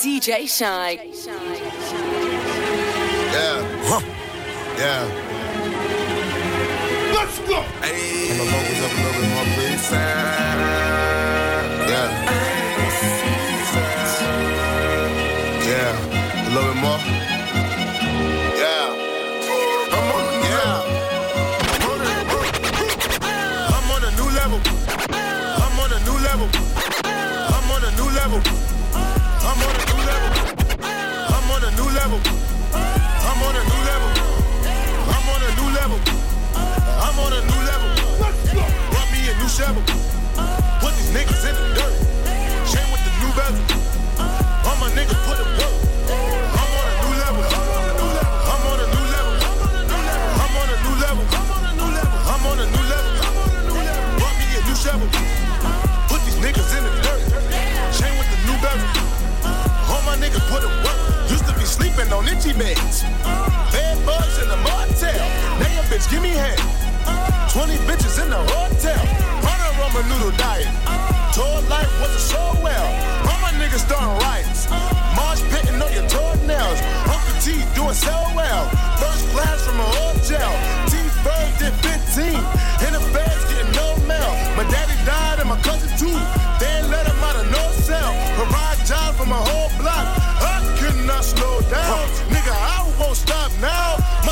DJ Shy. Yeah. Huh. Yeah. Let's go. Hey. Turn the vocals up a little bit more, please. Yeah.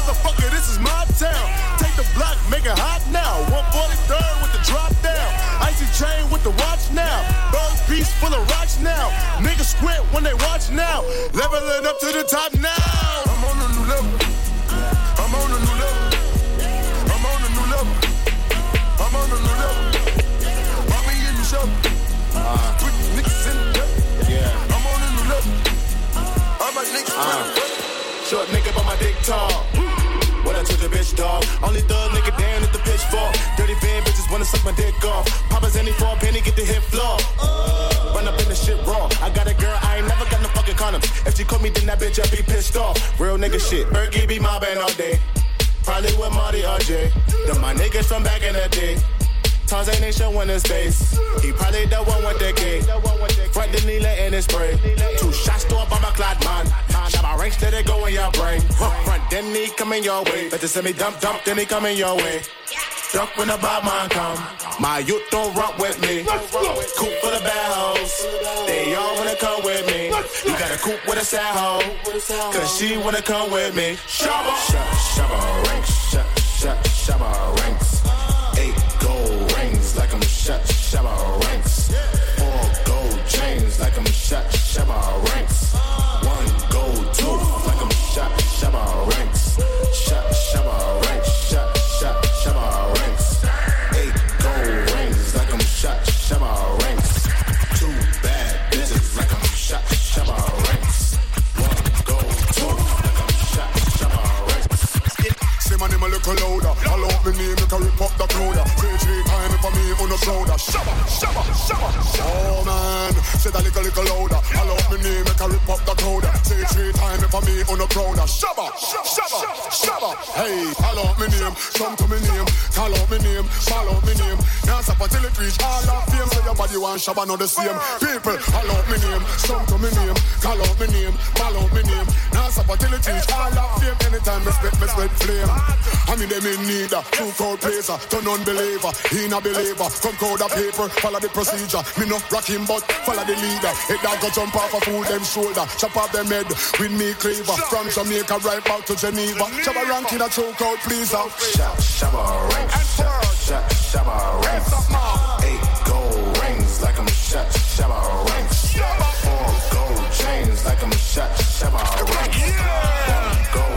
Motherfucker, this is my town. Take the block, make it hot now. 143rd with the drop down. Icy chain with the watch now. Bird piece full of rocks now. Niggas squint when they watch now. Leveling up to the top now. I'm on a new level. I'm on a new level. I'm on a new level. I'm on a new level. Mommy in the show. Put niggas in the. Yeah. I'm on a new level. All my niggas uh. Short nigga, but my dick tall. I told your bitch, dog? Only thug nigga down at the pitchfork. Dirty van bitches wanna suck my dick off. Papa's any for a penny, get the hit floor. Run up in the shit raw. I got a girl, I ain't never got no fucking condoms. If she caught me, then that bitch, I'd be pissed off. Real nigga shit. Erky be mobbing all day. Probably with Marty or Jay. Them my niggas from back in the day. Tarzan ain't showing his face. He probably the one with the cake. Front the needle in his spray. Two shots to a bomber clad man. Shabba ranks let it go in your brain. Front then he coming your way. Better send me dump dump then he coming your way. Duck when the bad man come. My youth don't run with me. Coop for the bad hoes. They all wanna come with me. You got a coop with a sad hoe. Cause she wanna come with me. Shabba. Shabba ranks. Shabba ranks. Shabba ranks. Four gold chains like I'm. Shabba ranks. I'm Trump coming your body want shabba, not the same. People, call out me name, come to me name. Call out me name, call out me name. Dance up until it reach all of fame. Anytime me spit, me spit flame. I mean them in need a true crowd placer, turn unbeliever, he a believer. Come crowd of paper, follow the procedure. Me no rock him, but follow the leader. It dog go jump off a fool them shoulder, chop off them head with me cleaver. From Jamaica right back to Geneva, Shabba ranking a true crowd pleaser. Shabba. Shut, shabba ranks. Eight gold shut. Shabba ranks. Four gold chains like I'm shut. Shabba ranks. Gold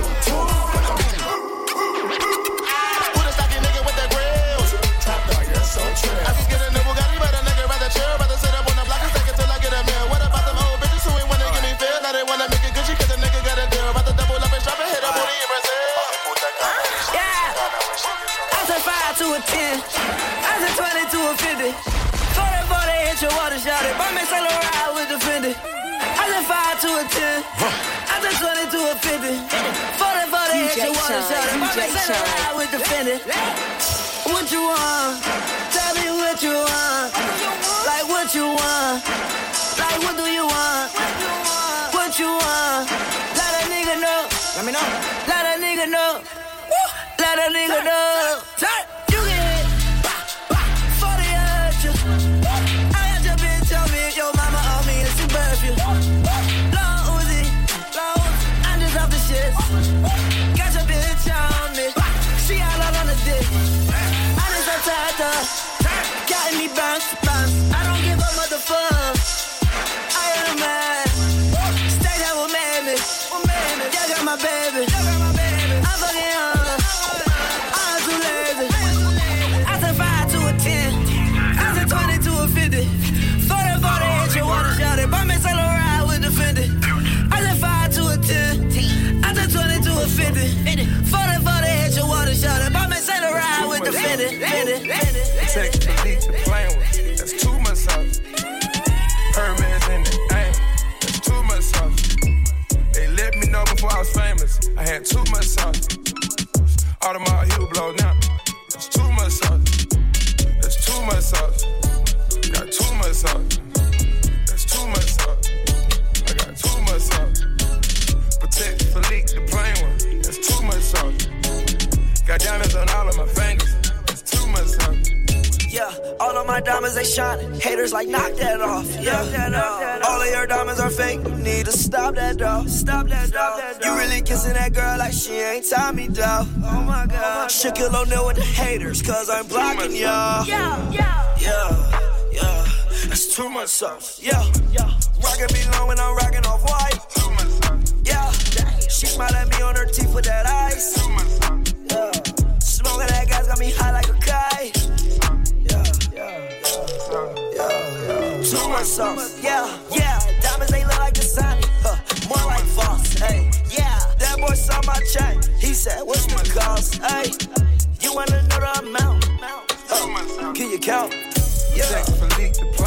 I just five to a 10. I just turned it to a 50. for the for the extra to shot, it. My bitch said I would defend it. What you want? Tell me what you want. Like what you want. Like what do you want? What you want? Let a nigga know. Let me know. Let a nigga know. Let a nigga know. Turn. Had too much my diamonds they shining. Haters like knock that off. Yeah, all of your diamonds are fake. You need to stop that dog. Stop that dog. You really kissing that girl like she ain't Tommy dog. Oh my god. Shaquille O'Neal with the haters, cause I'm blocking y'all. Yeah, yeah, yeah, yeah. That's too much sauce. Yeah, yeah. Rockin' me long when I'm rockin' off white. Too much sauce. Yeah, she smile at me on her teeth with that ice. Too much sauce. Yeah, smoking that gas got me high like sauce. Yeah, yeah. Diamonds they look like a Sonic. Huh. More like false. Hey, yeah. That boy saw my chain. He said, What's the cost? Hey, you wanna know amount? Huh. Can you count? Yeah.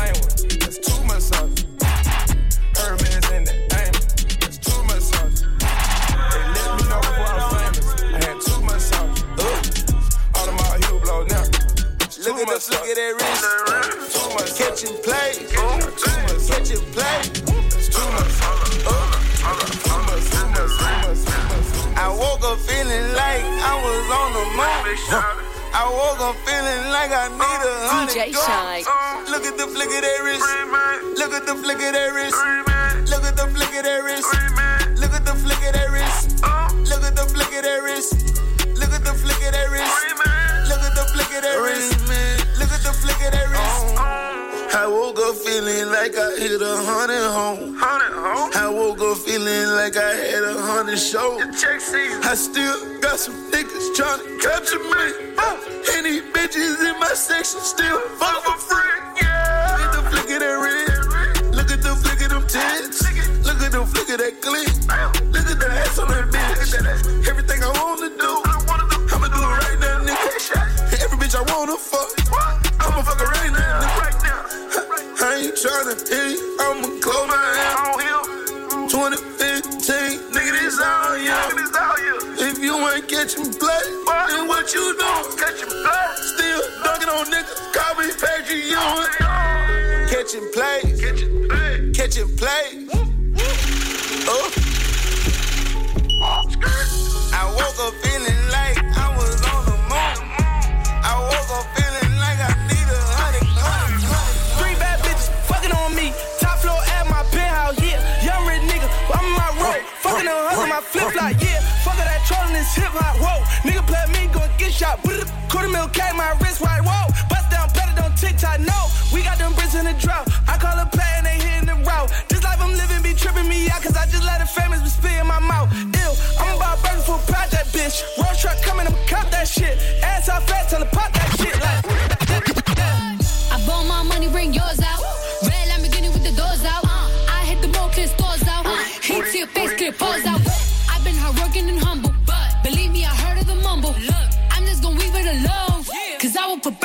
I woke up feeling like I need a uh, hundred DJ gold. Shine. Uh. Look at the flick of that wrist. Look at the flick of that wrist. Look at the flick of that wrist. Look at the flick of that wrist. Look at the flick of that wrist. Look at the flick of that wrist. Look at the flick of that wrist. Feeling like I hit a hundred home. I woke up feeling like I had a hundred shows. I still got some niggas trying to capture me. And these bitches in my section still fuck for free. Look at the flick of that red. Look at the flick of them tits. Look at the flick of that clip. 2015, I'ma close my hand. 2015, nigga, this all you. Yeah. If you ain't catching black, then what you doing? Catching black. Still dunking on niggas, call me Patrick Ewing. Catching plays, catching plays, catching plays. Catchin my wrist right, whoa.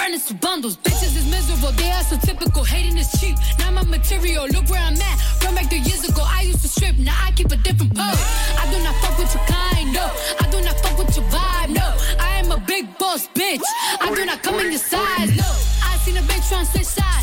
To bundles. Bitches is miserable, they are so typical. Hating is cheap. Now my material, look where I'm at. Run back three years ago, I used to strip, now I keep a different pose. I do not fuck with your kind, no. I do not fuck with your vibe, no. I am a big boss, bitch. I do not come in your size, no. I seen a bitch tryna switch sides.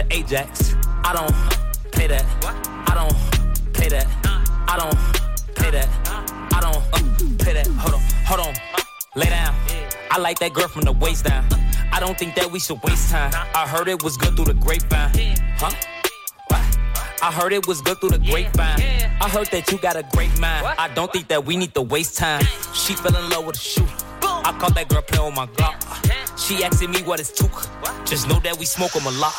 The Ajax. I don't play that. I don't play that. I don't play that. I don't uh, play that. Hold on, hold on. Lay down. I like that girl from the waist down. I don't think that we should waste time. I heard it was good through the grapevine. Huh? I heard it was good through the grapevine. I heard that you got a great mind. I don't think that we need to waste time. She fell in love with a shooter. I caught that girl playing with my Glock. She asking me what it's took. Just know that we smoke 'em a lot.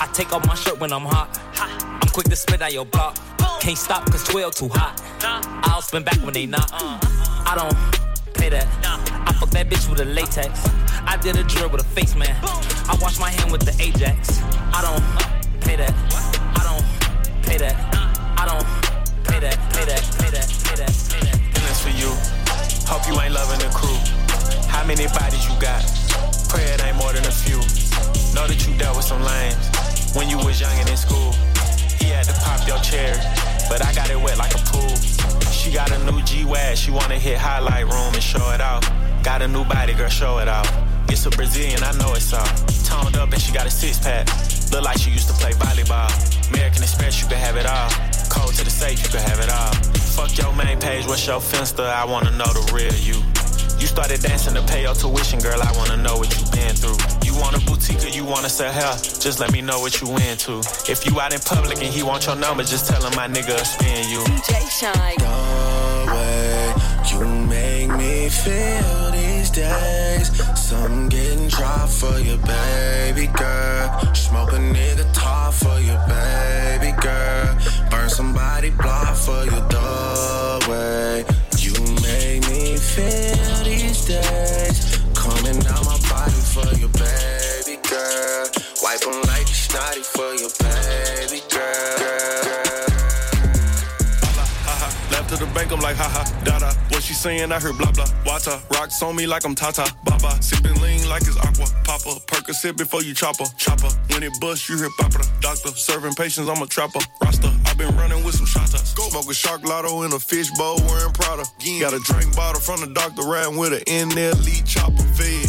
I take off my shirt when I'm hot. I'm quick to spit out your block. Can't stop cause 12 too hot. I'll spin back when they not. I don't play that. I fuck that bitch with a latex. I did a drill with a face man. I wash my hand with the Ajax. I don't play that. I don't play that. I don't play that. Play that. Play that. Play that. Play that. And that's for you. Hope you ain't loving the crew. How many bodies you got? Pray it ain't more than a few. Know that you dealt with some lames when you was young and in school. He had to pop your chair, but I got it wet like a pool. She got a new G-Wag, she wanna hit highlight room and show it off. Got a new body, girl, show it off. It's a Brazilian, I know it's all. Toned up and she got a six pack. Look like she used to play volleyball. American Express, you can have it all. Code to the safe, you can have it all. Fuck your main page, what's your finster? I wanna know the real you. You started dancing to pay your tuition, girl. I wanna know what you been through. You want a boutique or you wanna sell hair? Just let me know what you into. If you out in public and he want your number, just tell him my nigga will spin you. DJ Shynn. The way you make me feel these days. Some getting dry for you, baby girl. Smoke a nigga top for you, baby I'm like, haha, dada. What she saying? I heard blah blah. Wata, rocks on me like I'm Tata. Baba, sipping lean like it's aqua. Papa, Percocet before you chopper. Chopper, when it bust, you hear papa. Doctor, serving patients, I'm a trapper. Rasta, i been running with some shotas. Smoke a shark lotto in a fish bowl, wearing Prada. Got a drink bottle from the doctor, riding with an lead chopper fed.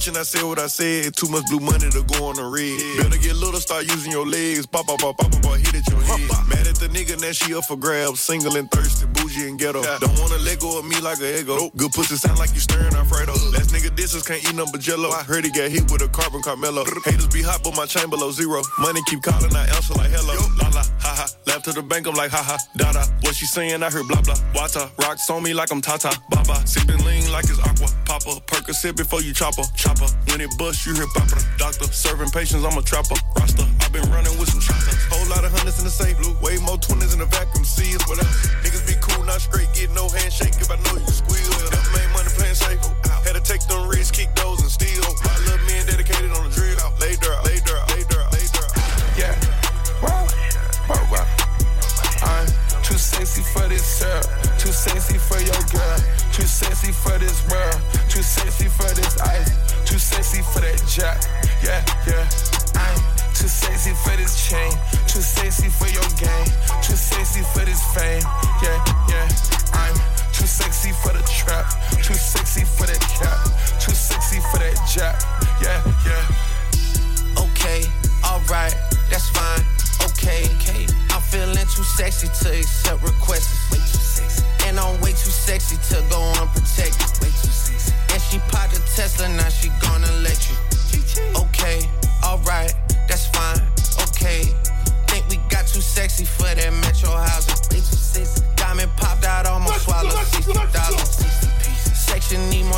Hard on a bitch and I said what I said. Too much blue money to go on the red. Better get little, start using your legs. Pop, pop, pop, pop, pop, hit at your head. Mad at the nigga, now she up for grabs. Single and thirsty, bougie and ghetto. Don't wanna let go of me like a ego. Good pussy sound like you stirring Alfredo. Last nigga disses can't eat nothing but jello. I heard he got hit with a carbon Carmelo. Haters be hot, but my chain below zero. Money keep calling, I answer like hello. La la, To the bank, I'm like haha, ha. Da da. What she saying? I heard blah blah. Wata, rocks on me like I'm Tata. Baba, sipping lean like it's aqua. Papa, Percocet before you chopper. Chopper, when it bust, you hear papa. Doctor, serving patients, I'm a trapper. Rasta, i been running with some shots. Whole lot of hundreds in the safe. Blue, way more twenties in the vacuum. See us, what else? Niggas be cool, not straight. Get no handshake if I know you squeal. Never made money playing safe. Had to take them risks, kick those and steal. My little men dedicated on the drill. Lay dirt, Too sexy for your girl. Too sexy for this world.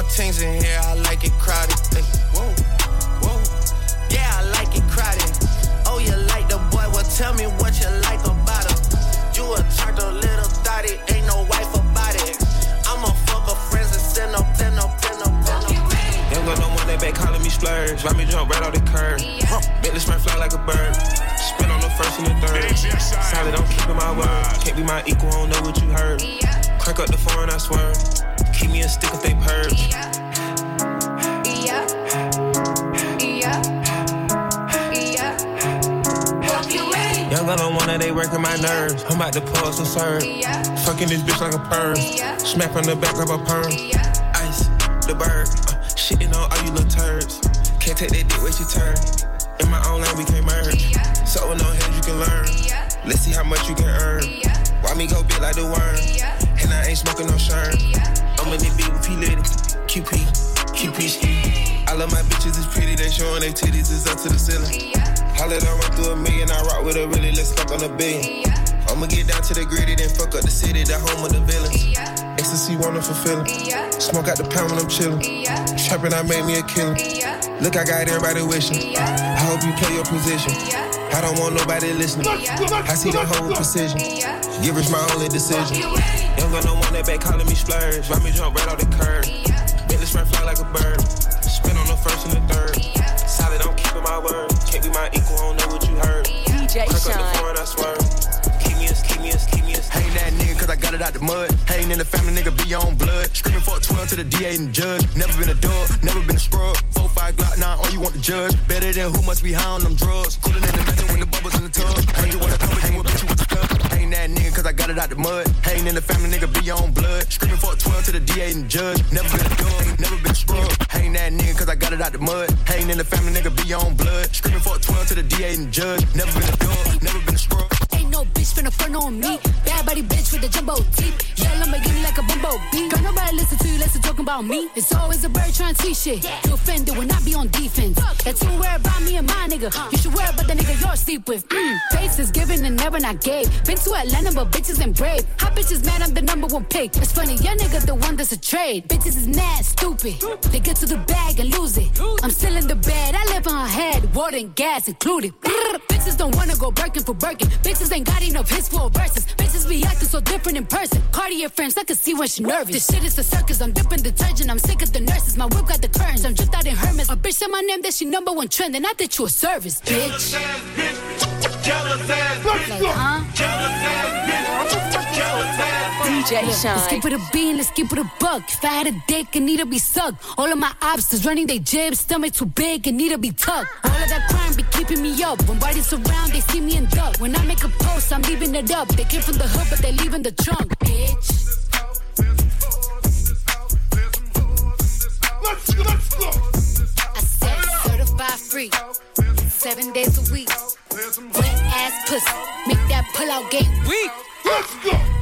More things in here, I like it crowded. Hey, whoa, whoa. Yeah, I like it crowded. Oh, you like the boy? Well, tell me what you like about him. You a a little thotty, ain't no wife about it. I'm a fuck her friends and send up, send up, send up, send up. Young got no one that back calling me splurge. Ride me jump right off the curb. Huh. Make this man fly like a bird. Spin on the first and the third. Solid, I'm keeping my word. Can't be my equal, I don't know what you heard. Crank up the phone, I swear. Keep me a stick if they purge. Yeah. I don't wanna, they working my nerves. I'm about to pause and serve. Yeah. Fucking this bitch like a perm. Yeah. Smack on the back of a perm. Yeah. Ice, the bird. Uh, shitting on all you little turds. Can't take that dick with your turn. In my own lane, we can't merge. Yeah. So, no head, you can learn. Yeah. Let's see how much you can earn. Yeah. Why me go big like the worm? Yeah. And I ain't smoking no shirt. I'm in the beat with P Litty. QP, QP. I love my bitches, it's pretty, they showing their titties, it's up to the ceiling. Holla, I run through a million, I rock with a really, let's fuck on a billion. I'ma get down to the gritty, then fuck up the city, the home of the villains. Ecstasy, wonderful feeling. Smoke out the pound when I'm chillin'. Trappin', I made me a killer. Look, I got everybody wishing. I hope you play your position. I don't want nobody listening. I see the whole precision. Givers my only decision. Young got no one that back calling me splurge. Ride me jump right off the curb. Bentley spread fly like a bird. Spin on the first and the third. Solid, I'm keeping my word. Can't be my equal, I don't know what you heard. DJ Crack up the foreign, I swear. Keep me a, keep me a, keep me a. Ain't that nigga cause I got it out the mud. Ain't in the family, nigga, be on blood. Screaming for a 12 to the DA and judge. Never been a dog, never been a scrub. Want to judge. Better than who must be high on them drugs. Cooler than the method when the bubbles in the tub. Ain't you wanna come with you, a bitch, you with the stuff. Ain't that nigga cause I got it out the mud. Ain't in the family, nigga, be on blood. Screaming for a 12 to the DA and judge. Never been a dog, never been a scrub. Ain't that nigga cause I got it out the mud. Ain't in the family, nigga, be on blood. Screaming for a 12 to the DA and judge. Never been a dog, never been a no bitch finna front on me. Bad body bitch with the jumbo teeth. Yeah, Lamborghini like a bumblebee. Don't nobody listen to you, listen talking about me. It's always a bird trying to shit. You offended when I be on defense. That's who worry about me and my nigga. You should worry about the nigga you're sleep with. Mm. Faces given and never not gave. Been to Atlanta, but bitches ain't brave. Hot bitches mad, I'm the number one pick. It's funny, your nigga the one that's a trade. Bitches is mad, stupid. They get to the bag and lose it. I'm still in the bed, I live on her head. Water and gas included. Brrr. Bitches don't wanna go Birkin for Birkin. Bitches ain't got enough hits for verses. Bitches be acting so different in person. Cartier frames, I can see when she nervous. This shit is a circus, I'm dipping detergent. I'm sick of the nurses. My whip got the curtains. I'm just out in Hermes. A bitch said my name, that she number one trend. And I did you a service, bitch. Jealous, bitch. Jealous, bitch. Like, huh? DJ Let's keep it a bean, let's keep it a buck. If I had a dick, it need to be sucked. All of my obstacles running they jibs, stomach too big, it need to be tucked. All of that crime be keeping me up. When bodies around, they see me in duck. When I make a post, I'm leaving it up. They came from the hood, but they leaving the trunk, bitch. Let's, let's go. I said certified free, seven days a week. Wet ass pussy, make that pull out game weak. Let's go.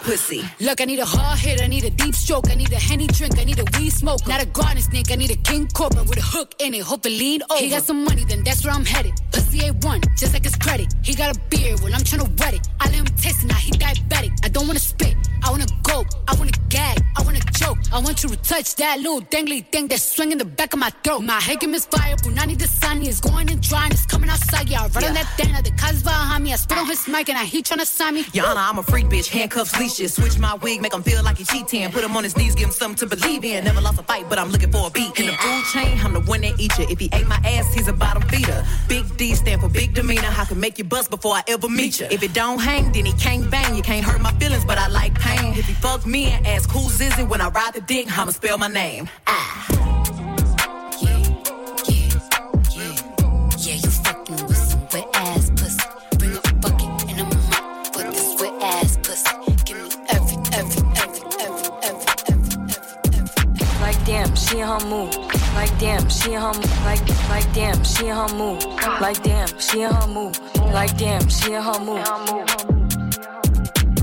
pussy. Look, I need a hard hit, I need a deep stroke, I need a henny drink, I need a weed smoke. Not a garden snake, I need a king cobra with a hook in it. Hope it lean over. He got some money, then that's where I'm headed. Pussy A1, just like his credit. He got a beard, well I'm wet let him taste it, touch that little dangly thing that's swinging the back of my throat. My head is fire, Punani the sun is going and drying, it's coming outside. Yeah, I run on that thing, the cuz behind me. I spit on his mic and I he tryna sign me. Honor, I'm a freak bitch, handcuffs, leashes. Switch my wig, make him feel like he cheating. Put him on his knees, give him something to believe in. Never lost a fight, but I'm looking for a beat. In the food chain, I'm the one that eat you. If he ate my ass, he's a bottom feeder. Big D stand for big demeanor. I can make you bust before I ever meet you. If it don't hang, then he can't bang. You can't hurt my feelings, but I like pain. If he fuck me and ask who's is it when I ride the dick, I'ma spell my name. Ah. Yeah, you fucking with some wet ass pussy. Bring a bucket and a mop for this wet ass pussy. Give me every, every, every, every, every, every, every, every. Like damn, she in her mood. Like damn, she in her mood. Like like damn, she in her mood. Like damn, she in her mood. Like damn, she in her mood.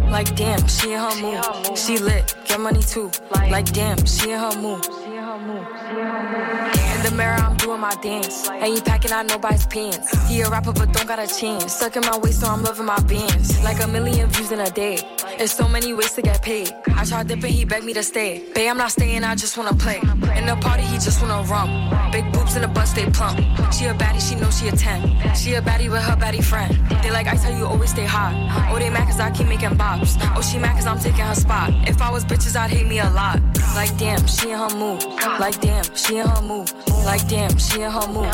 Like damn, she in her mood. She lit, get money too. Like like damn, see her move. See her move. See her move. In the mirror, doing my dance. Ain't you packing out nobody's pants. He a rapper, but don't got a chance. Stuck in my waist, so I'm loving my bands. Like a million views in a day. There's so many ways to get paid. I tried dipping, he begged me to stay. Babe, I'm not staying, I just wanna play. In the party, he just wanna rum. Big boobs in the bus, they plump. She a baddie, she know she a 10. She a baddie with her baddie friend. They like, I tell you, always stay hot. Oh, they mad cause I keep making bops. Oh, she mad cause I'm taking her spot. If I was bitches, I'd hate me a lot. Like, damn, she in her mood. Like, damn, she in her mood. Like, damn, she in her mood.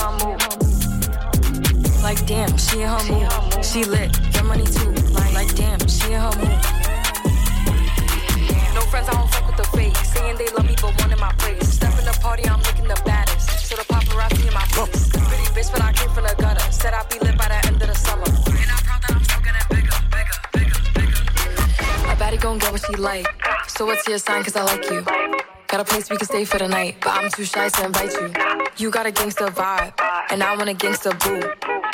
Like, damn, she in her mood. She lit, get money too. Like, damn, she in her mood. No friends, I don't fuck with the fake. Saying they love me, but one in my place. Step in the party, I'm looking the baddest. So the paparazzi in my face. Pretty bitch, but I came from the gutter. Said I'd be lit by the end of the summer. And I'm proud that I'm still getting bigger, bigger, bigger, bigger. A baddie gon' get what she like. So what's your sign? Cause I like you. Got a place we can stay for the night, but I'm too shy to invite you. You got a gangster vibe, and I want a gangster boo.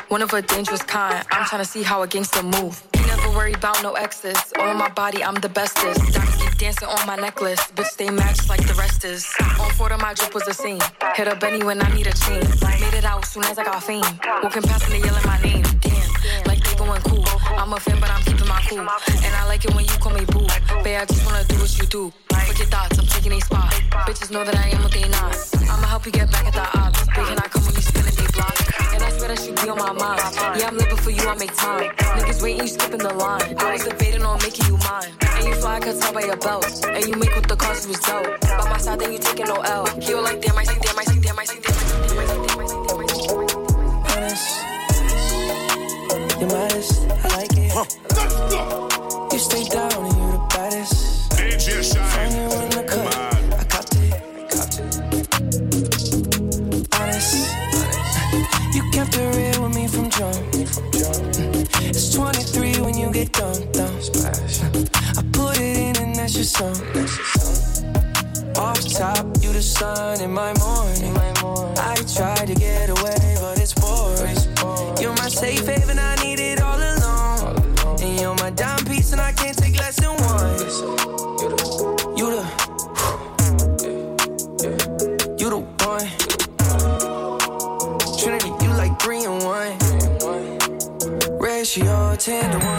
One of a dangerous kind. I'm trying to see how a gangster move. He never worry about no exes. On my body, I'm the bestest. Diamonds keep dancing on my necklace. Bitch, stay matched like the rest is. On photo, my drip was a scene. Hit up Benny when I need a chain. Made it out soon as I got fame. Walking past and they yelling my name. Damn, like they going cool. I'm a fan, but I'm keeping my cool. And I like it when you call me boo. Babe, I just wanna do what you do your thoughts, I'm taking a spot. Bitches know that I am what they not. I'ma help you get back at the odds. They cannot come when you spinning they block. And I swear that you be on my mind. Yeah, I'm living for you, I make time. Niggas waiting, you skipping the line. I was debating on making you mine. And you fly, cut tall by your belt. And you make what the cost was dealt. By my side, then you taking no L. Heal like damn, I see, damn, I see, damn, I see, damn, I see, damn, I see, damn, I see, damn, I see, damn. You're modest, I like it. Huh. You stay down and you're the baddest. Angel shine. Sun in my morning. I tried to get away, but it's boring. You're my safe haven, I need it all alone. And you're my dime piece, and I can't take less than one. You the, you the one. Trinity, you like three and one. Ratio ten to one.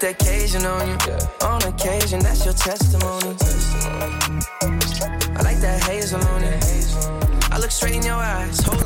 Like the occasion on you. Yeah. On occasion, that's your testimony. I like that hazel on it. I look straight in your eyes, holy